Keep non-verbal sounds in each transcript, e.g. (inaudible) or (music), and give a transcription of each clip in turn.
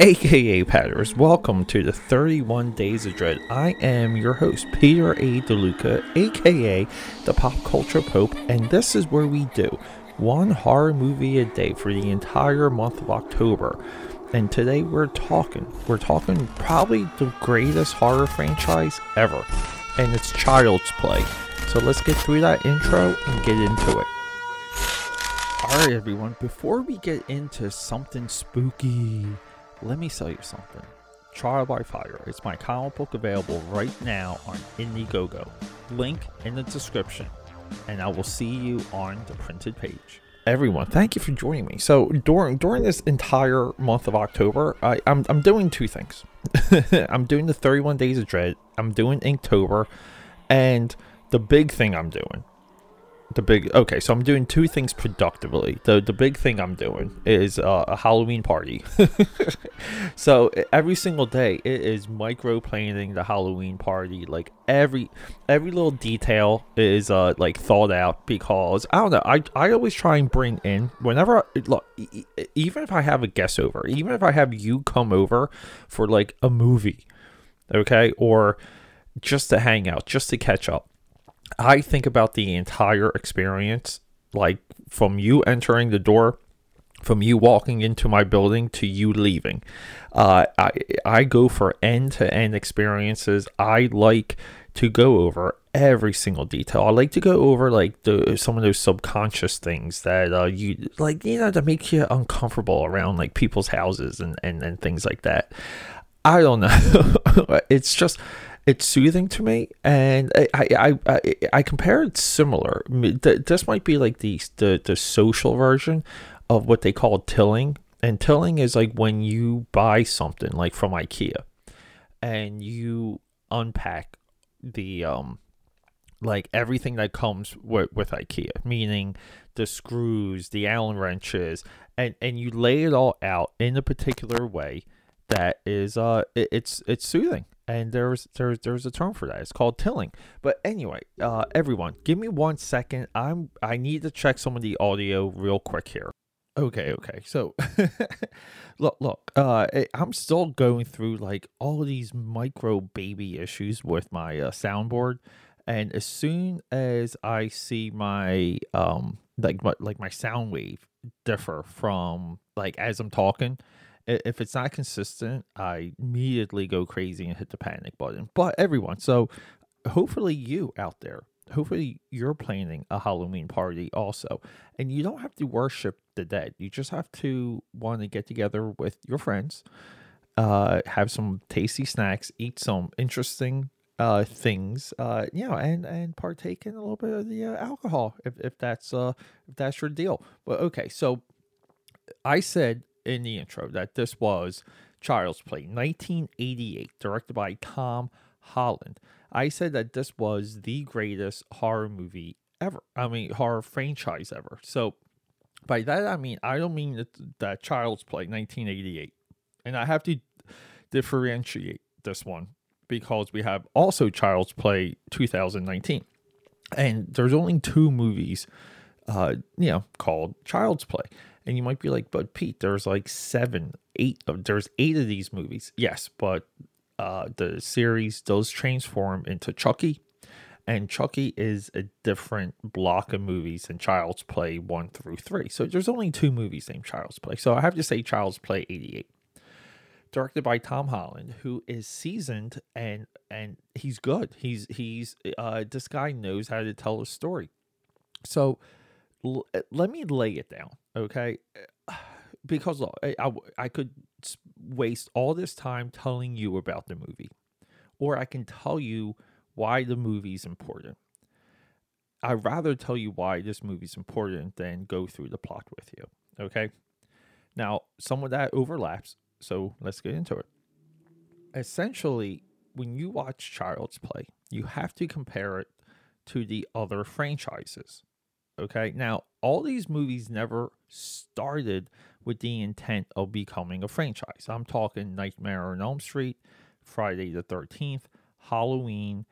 aka Patters. Welcome to the 31 Days of Dread. I am your host, Peter A. DeLuca, aka the Pop Culture Pope, and this is where we do one horror movie a day for the entire month of October. And today we're talking, we're talking probably the greatest horror franchise ever, and it's Child's Play. So let's get through that intro and get into it. Alright, everyone, before we get into something spooky, let me sell you something. Trial by Fire is my comic book available right now on Indiegogo. Link in the description, and I will see you on the printed page. Everyone, thank you for joining me. So during during this entire month of October, I, I'm I'm doing two things. (laughs) I'm doing the 31 Days of Dread. I'm doing Inktober, and the big thing I'm doing the big okay so i'm doing two things productively. The the big thing i'm doing is uh, a halloween party. (laughs) So every single day it is micro planning the halloween party like every every little detail is uh like thought out because i don't know i i always try and bring in whenever I, look even if i have a guest over even if i have you come over for like a movie okay or just to hang out just to catch up I think about the entire experience, like from you entering the door, from you walking into my building to you leaving. Uh, I I go for end to end experiences. I like to go over every single detail. I like to go over like the some of those subconscious things that uh, you like you know that make you uncomfortable around like people's houses and and, and things like that. I don't know. (laughs) it's just it's soothing to me, and I I I, I compare it similar. This might be like the, the the social version of what they call tilling, and tilling is like when you buy something like from IKEA, and you unpack the um like everything that comes with, with IKEA, meaning the screws, the Allen wrenches, and and you lay it all out in a particular way that is uh it, it's it's soothing and there's there's there's a term for that. It's called tilling. But anyway, uh, everyone, give me one second. I'm I need to check some of the audio real quick here. Okay, okay. So, (laughs) look, look. Uh, I'm still going through like all these micro baby issues with my uh, soundboard, and as soon as I see my um like my, like my sound wave differ from like as I'm talking if it's not consistent, I immediately go crazy and hit the panic button. But everyone, so hopefully you out there, hopefully you're planning a Halloween party also. And you don't have to worship the dead. You just have to want to get together with your friends, uh, have some tasty snacks, eat some interesting uh, things, uh, you know, and and partake in a little bit of the uh, alcohol if, if that's uh if that's your deal. But okay, so I said in the intro that this was Child's Play, 1988, directed by Tom Holland. I said that this was the greatest horror movie ever. I mean, horror franchise ever. So, by that I mean I don't mean that, that Child's Play 1988, and I have to differentiate this one because we have also Child's Play 2019, and there's only two movies, uh, you know, called Child's Play. And you might be like, but Pete, there's like seven, eight of there's eight of these movies. Yes, but uh, the series does transform into Chucky, and Chucky is a different block of movies than Child's Play one through three. So there's only two movies named Child's Play. So I have to say Child's Play '88, directed by Tom Holland, who is seasoned and and he's good. He's he's uh, this guy knows how to tell a story. So l- eh, let me lay it down okay? Eh, (sighs) because look, eh, I, I, I could waste all this time telling you about the movie or i can tell you why the movie's important. I'd rather tell you why this movie's important than go through the plot with you okay? Now some of that overlaps so let's get into it. Essentially when you watch child's play you have to compare it to the other franchises Okay. Now, all these movies never started with the intent of becoming a franchise. I'm talking Nightmare on Elm Street, Friday the 13th, Halloween,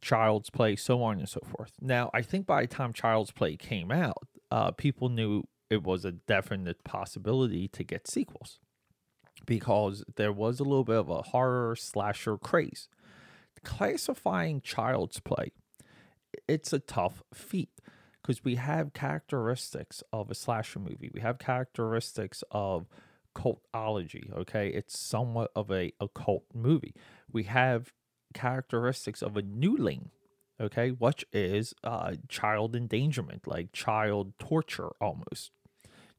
Child's Play, so on and so forth. Now, I think by the time Child's Play came out, uh, people knew it was a definite possibility to get sequels. because there was a little bit of a horror slasher craze. Classifying child's play, it's a tough feat because we have characteristics of a slasher movie. We have characteristics of cultology, okay? It's somewhat of a occult movie. We have characteristics of a newling, okay, which is uh, child endangerment, like child torture almost.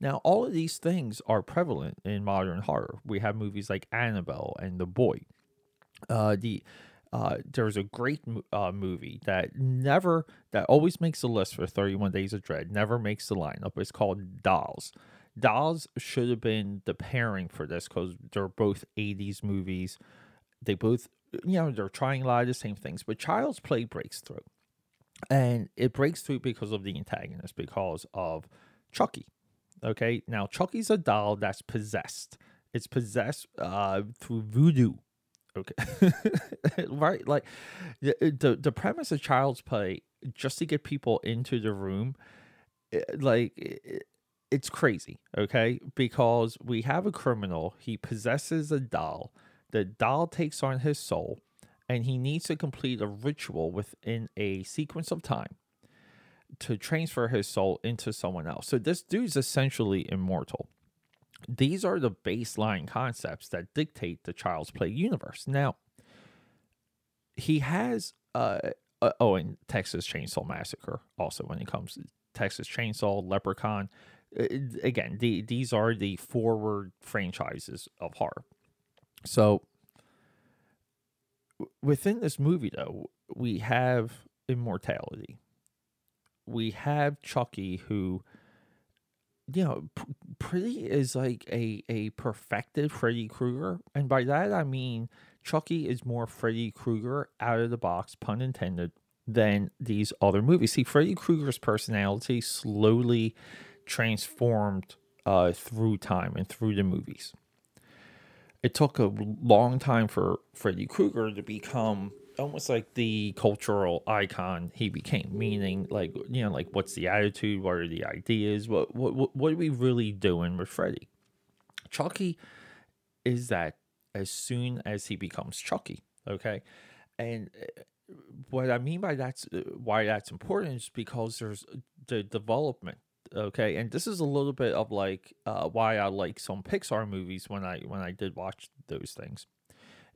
Now, all of these things are prevalent in modern horror. We have movies like Annabelle and The Boy. Uh, the uh, there's a great uh, movie that never that always makes the list for 31 Days of Dread, never makes the lineup. It's called Dolls. Dolls should have been the pairing for this because they're both 80s movies. They both, you know, they're trying a lot of the same things, but Child's Play breaks through. And it breaks through because of the antagonist, because of Chucky. Okay, now Chucky's a doll that's possessed. It's possessed uh, through voodoo. Okay, (laughs) right? Like the the premise of Child's Play, just to get people into the room, eh, like it's crazy. Okay, because we have a criminal. He possesses a doll. The doll takes on his soul, and he needs to complete a ritual within a sequence of time to transfer his soul into someone else. So this dude's essentially immortal. These are the baseline concepts that dictate the Child's Play universe. Now, he has uh, uh oh, and Texas Chainsaw Massacre also when it comes to Texas Chainsaw, Leprechaun. Uh, again, the, these are the forward franchises of horror. So within this movie, though, we have immortality we have Chucky, who, you know, p- pretty is like a, a perfected Freddy Krueger. And by that, I mean Chucky is more Freddy Krueger out of the box, pun intended, than these other movies. See, Freddy Krueger's personality slowly transformed uh, through time and through the movies. It took a long time for Freddy Krueger to become almost like the cultural icon he became meaning like you know like what's the attitude? What are the ideas? What what what are we really doing with freddy? Chucky is that as soon as he becomes chucky okay? And uh, what i mean by that's uh, why that's important is because there's the development okay? And this is a little bit of like uh, why i like some pixar movies when i when i did watch those things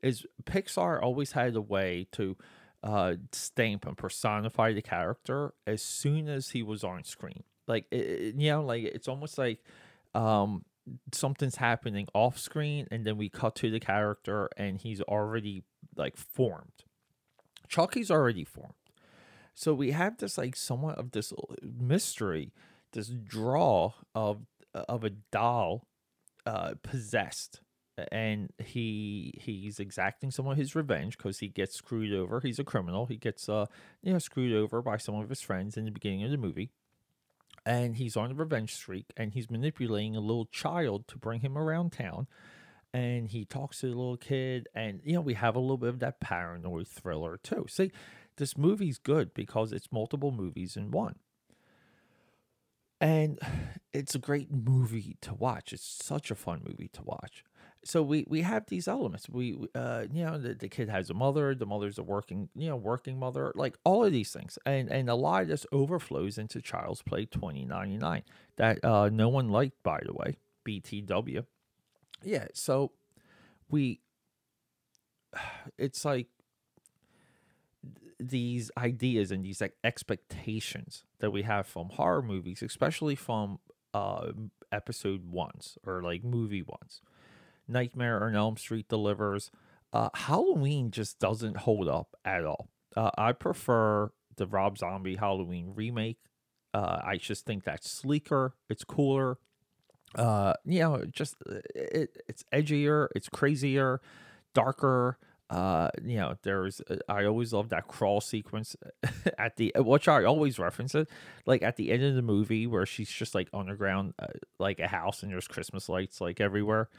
is Pixar always had a way to uh, stamp and personify the character as soon as he was on screen. Like it, you know, like it's almost like um, something's happening off screen, and then we cut to the character, and he's already like formed. Chucky's already formed, so we have this like somewhat of this mystery, this draw of of a doll uh, possessed and he he's exacting some of his revenge because he gets screwed over. He's a criminal. He gets uh you know screwed over by some of his friends in the beginning of the movie, and he's on a revenge streak. And he's manipulating a little child to bring him around town. And he talks to the little kid, and you know we have a little bit of that paranoid thriller too. See, this movie's good because it's multiple movies in one and (sighs) it's a great movie to watch. It's such a fun movie to watch so we we have these elements. We uh you know the, the kid has a mother the mother's a working you know working mother like all of these things. And and a lot of this overflows into child's play 2099 that uh no one liked by the way btw yeah so we it's like these ideas and these like expectations that we have from horror movies especially from uh episode ones or like movie ones Nightmare on Elm Street delivers. Uh, Halloween just doesn't hold up at all. Uh, I prefer the Rob Zombie Halloween remake. Uh, I just think that's sleeker. It's cooler. Uh, you know, just uh, it, it's edgier. It's crazier, darker. Uh, you know, there's uh, I always love that crawl sequence (laughs) at the which I always reference it, like at the end of the movie where she's just like underground, uh, like a house, and there's Christmas lights like everywhere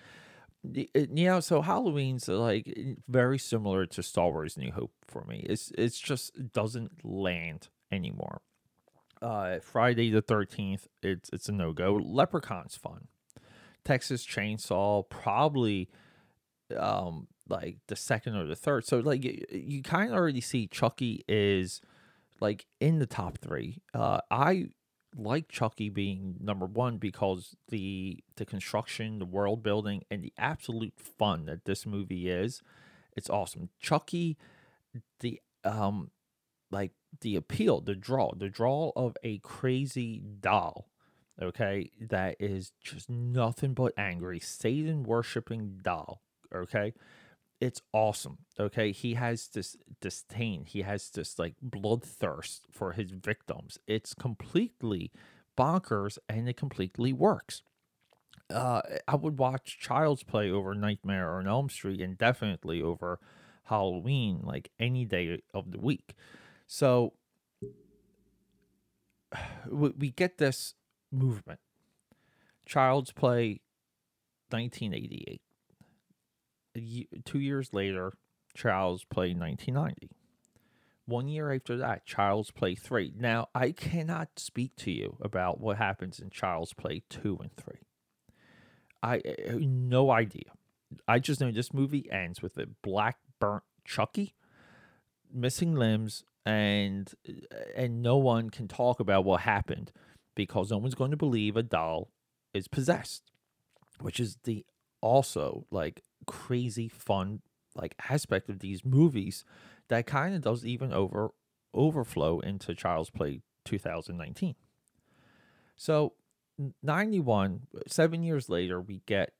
you know so halloween's like very similar to star wars new hope for me it's it's just doesn't land anymore uh friday the 13th it's it's a no-go leprechaun's fun Texas Chainsaw, probably um like the second or the third. So like you, you kind of already see Chucky is like in the top three. Uh, I like Chucky being number one because the the construction, the world building, and the absolute fun that this movie is. It's awesome. Chucky, the um, like the appeal, the draw, the draw of a crazy doll. Okay, that is just nothing but angry, Satan worshiping doll. Okay, it's awesome. Okay, he has this disdain. He has this like bloodthirst for his victims. It's completely bonkers, and it completely works. Uh, I would watch Child's Play over Nightmare on Elm Street, and definitely over Halloween, like any day of the week. So (sighs) we get this movement. Child's Play, 1988 two years later, Child's Play 1990. One year after that, Child's Play 3. Now, I cannot speak to you about what happens in Child's Play 2 and 3. I uh, no idea. I just know this movie ends with a black burnt Chucky, missing limbs, and uh, and no one can talk about what happened because no one's going to believe a doll is possessed, which is the also like crazy fun like aspect of these movies that kind of does even over overflow into Child's Play 2019. So 91, seven years later, we get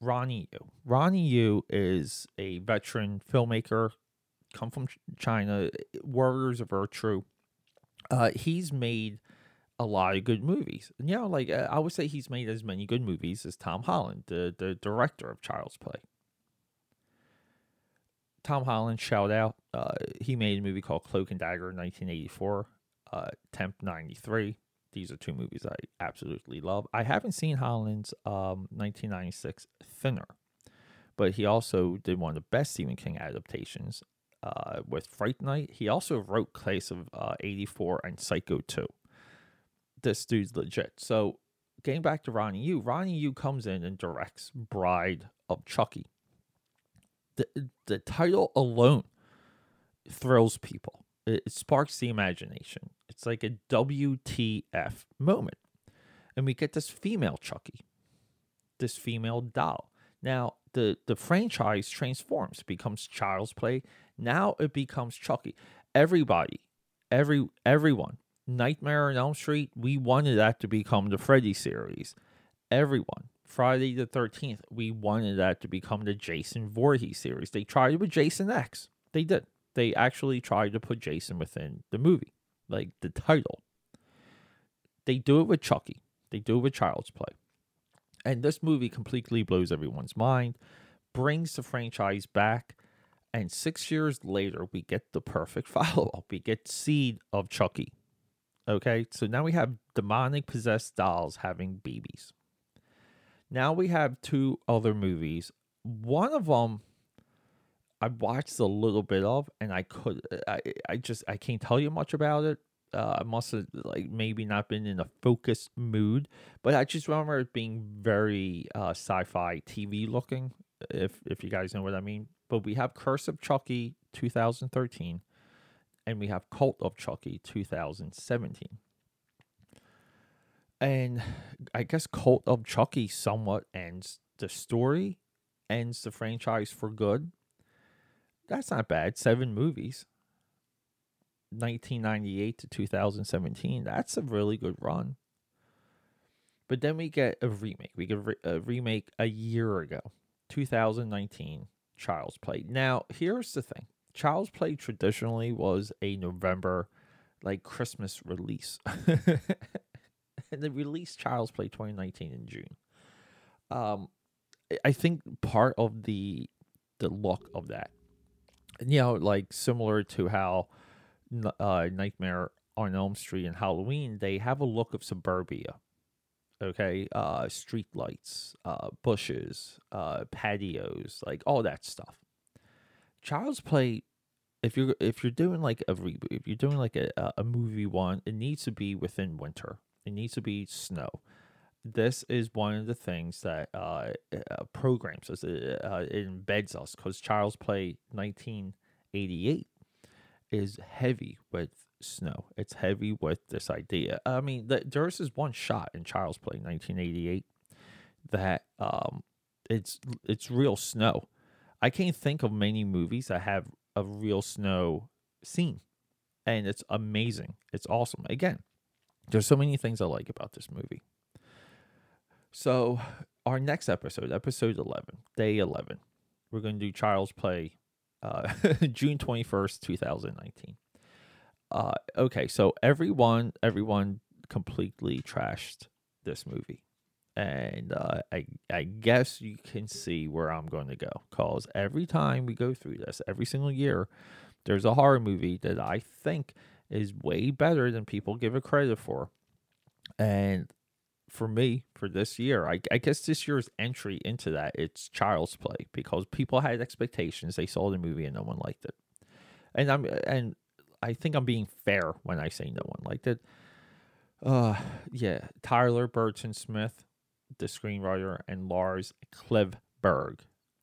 Ronnie Yu. Ronnie Yu is a veteran filmmaker, come from China, Warriors of Virtue. Uh, he's made a lot of good movies. You know, like I would say he's made as many good movies as Tom Holland, the, the director of Child's Play. Tom Holland, shout out. Uh, he made a movie called Cloak and Dagger in 1984, uh, Temp 93. These are two movies I absolutely love. I haven't seen Holland's um, 1996 Thinner, but he also did one of the best Stephen King adaptations uh, with Fright Night. He also wrote Class of uh, 84 and Psycho 2. This dude's legit. So, getting back to Ronnie Yu, Ronnie Yu comes in and directs Bride of Chucky the the title alone thrills people. It, it sparks the imagination. It's like a WTF moment. And we get this female Chucky, this female doll. Now, the, the franchise transforms, becomes Child's Play. Now it becomes Chucky. Everybody, every everyone, Nightmare on Elm Street, we wanted that to become the Freddy series. Everyone, Friday the 13th, we wanted that to become the Jason Voorhees series. They tried it with Jason X. They did. They actually tried to put Jason within the movie, like the title. They do it with Chucky. They do it with Child's Play. And this movie completely blows everyone's mind, brings the franchise back, and six years later, we get the perfect (laughs) follow up. We get Seed of Chucky. Okay, so now we have demonic possessed dolls having babies. Now we have two other movies. One of them I watched a little bit of, and I could, I, I just, I can't tell you much about it. Uh, I must have like maybe not been in a focused mood, but I just remember it being very uh, sci-fi TV looking. If if you guys know what I mean. But we have Curse of Chucky 2013, and we have Cult of Chucky 2017 and I guess Cult of Chucky somewhat ends the story, ends the franchise for good. That's not bad. Seven movies. 1998 to 2017. That's a really good run. But then we get a remake. We get a remake a year ago, 2019, Child's Play. Now, here's the thing Child's Play traditionally was a November, like Christmas release. (laughs) and (laughs) they released Child's Play 2019 in June. Um, I think part of the the look of that, you know, like similar to how uh, Nightmare on Elm Street and Halloween, they have a look of suburbia. Okay, uh, street lights, uh, bushes, uh, patios, like all that stuff. Child's Play, if you're if you're doing like a reboot, if you're doing like a a movie one, it needs to be within winter it needs to be snow. this is one of the things that uh, uh programs us, uh, uh, it embeds us because Child's Play 1988 is heavy with snow. It's heavy with this idea. I mean, the, there's this one shot in Child's Play 1988 that um, it's it's real snow. I can't think of many movies that have a real snow scene, and it's amazing. It's awesome. Again, there's so many things I like about this movie. So, our next episode, episode 11, day 11, we're going to do Child's Play uh, (laughs) June 21st, 2019. Uh, okay, so everyone, everyone completely trashed this movie. And uh, I, I guess you can see where I'm going to go. Because every time we go through this, every single year, there's a horror movie that I think is way better than people give it credit for. And for me, for this year, I, I guess this year's entry into that, it's Child's Play because people had expectations. They saw the movie and no one liked it. And I'm and I think I'm being fair when I say no one liked it. Uh, yeah, Tyler Burton Smith, the screenwriter, and Lars Klevberg.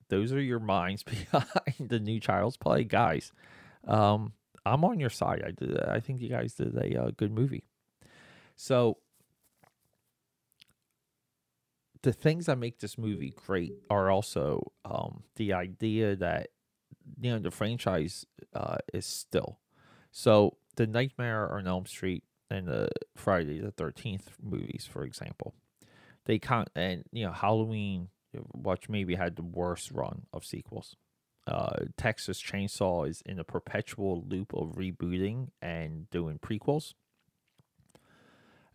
Those are your minds (laughs) behind the new Child's Play, guys. Um, I'm on your side. I did. I think you guys did a uh, good movie. So the things that make this movie great are also um, the idea that you know the franchise uh, is still so the Nightmare on Elm Street and the Friday the Thirteenth movies, for example, they can't and you know Halloween, which maybe had the worst run of sequels. Uh, Texas Chainsaw is in a perpetual loop of rebooting and doing prequels.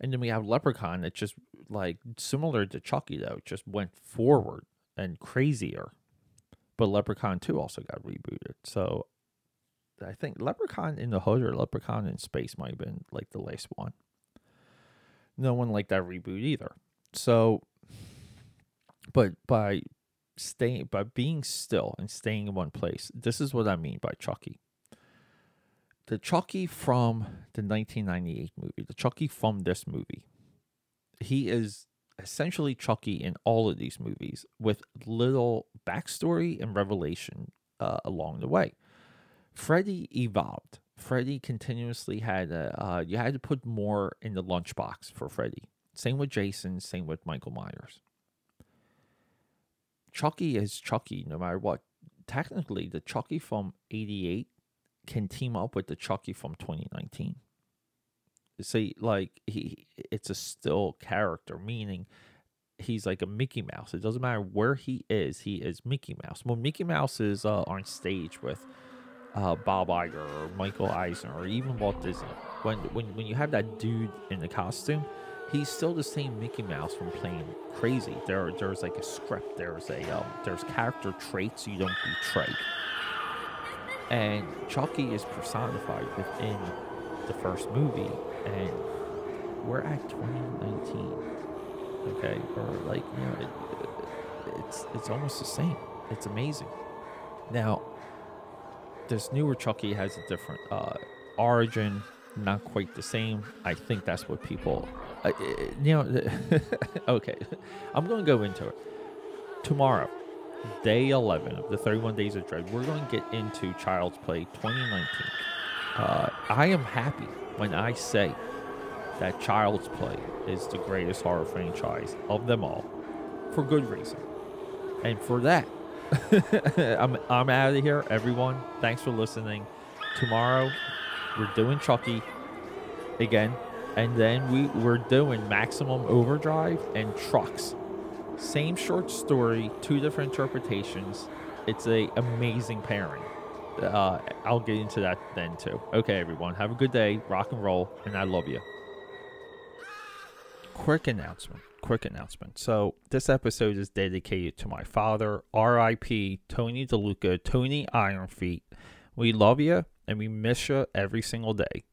And then we have Leprechaun that just like similar to Chucky though, just went forward and crazier. But Leprechaun 2 also got rebooted. So I think Leprechaun in the Hood or Leprechaun in Space might have been like the last one. No one liked that reboot either. So, but by staying, by being still and staying in one place, this is what I mean by Chucky. The Chucky from the 1998 movie, the Chucky from this movie, he is essentially Chucky in all of these movies with little backstory and revelation uh, along the way. Freddy evolved. Freddy continuously had a, uh, you had to put more in the lunchbox for Freddy. Same with Jason, same with Michael Myers. Chucky is Chucky no matter what. Technically, the Chucky from 88 can team up with the Chucky from 2019. See, like he it's a still character, meaning he's like a Mickey Mouse. It doesn't matter where he is, he is Mickey Mouse. When Mickey Mouse is uh, on stage with uh, Bob Iger or Michael Eisner or even Walt Disney. When, when, when you have that dude in the costume, he's still the same Mickey Mouse from Plane Crazy. There, there's like a script. There's a um, there's character traits you don't betray. And Chucky is personified within the first movie, and we're at 2019. Okay, or like you know, it, it's it's almost the same. It's amazing. Now, this newer Chucky has a different uh, origin, not quite the same. I think that's what people, uh, you know. (laughs) okay, I'm going to go into it tomorrow, day 11 of the 31 Days of Dread. We're going to get into Child's Play 2019. Uh, I am happy when I say that Child's Play is the greatest horror franchise of them all, for good reason, and for that (laughs) I'm I'm out of here, everyone. Thanks for listening. Tomorrow we're doing Chucky again, and then we we're doing Maximum Overdrive and Trucks. Same short story, two different interpretations. It's a amazing pairing. Uh, I'll get into that then too. Okay, everyone, have a good day. Rock and roll, and I love you. Quick announcement quick announcement. So this episode is dedicated to my father, R.I.P. Tony DeLuca, Tony Ironfeet. We love you and we miss you every single day.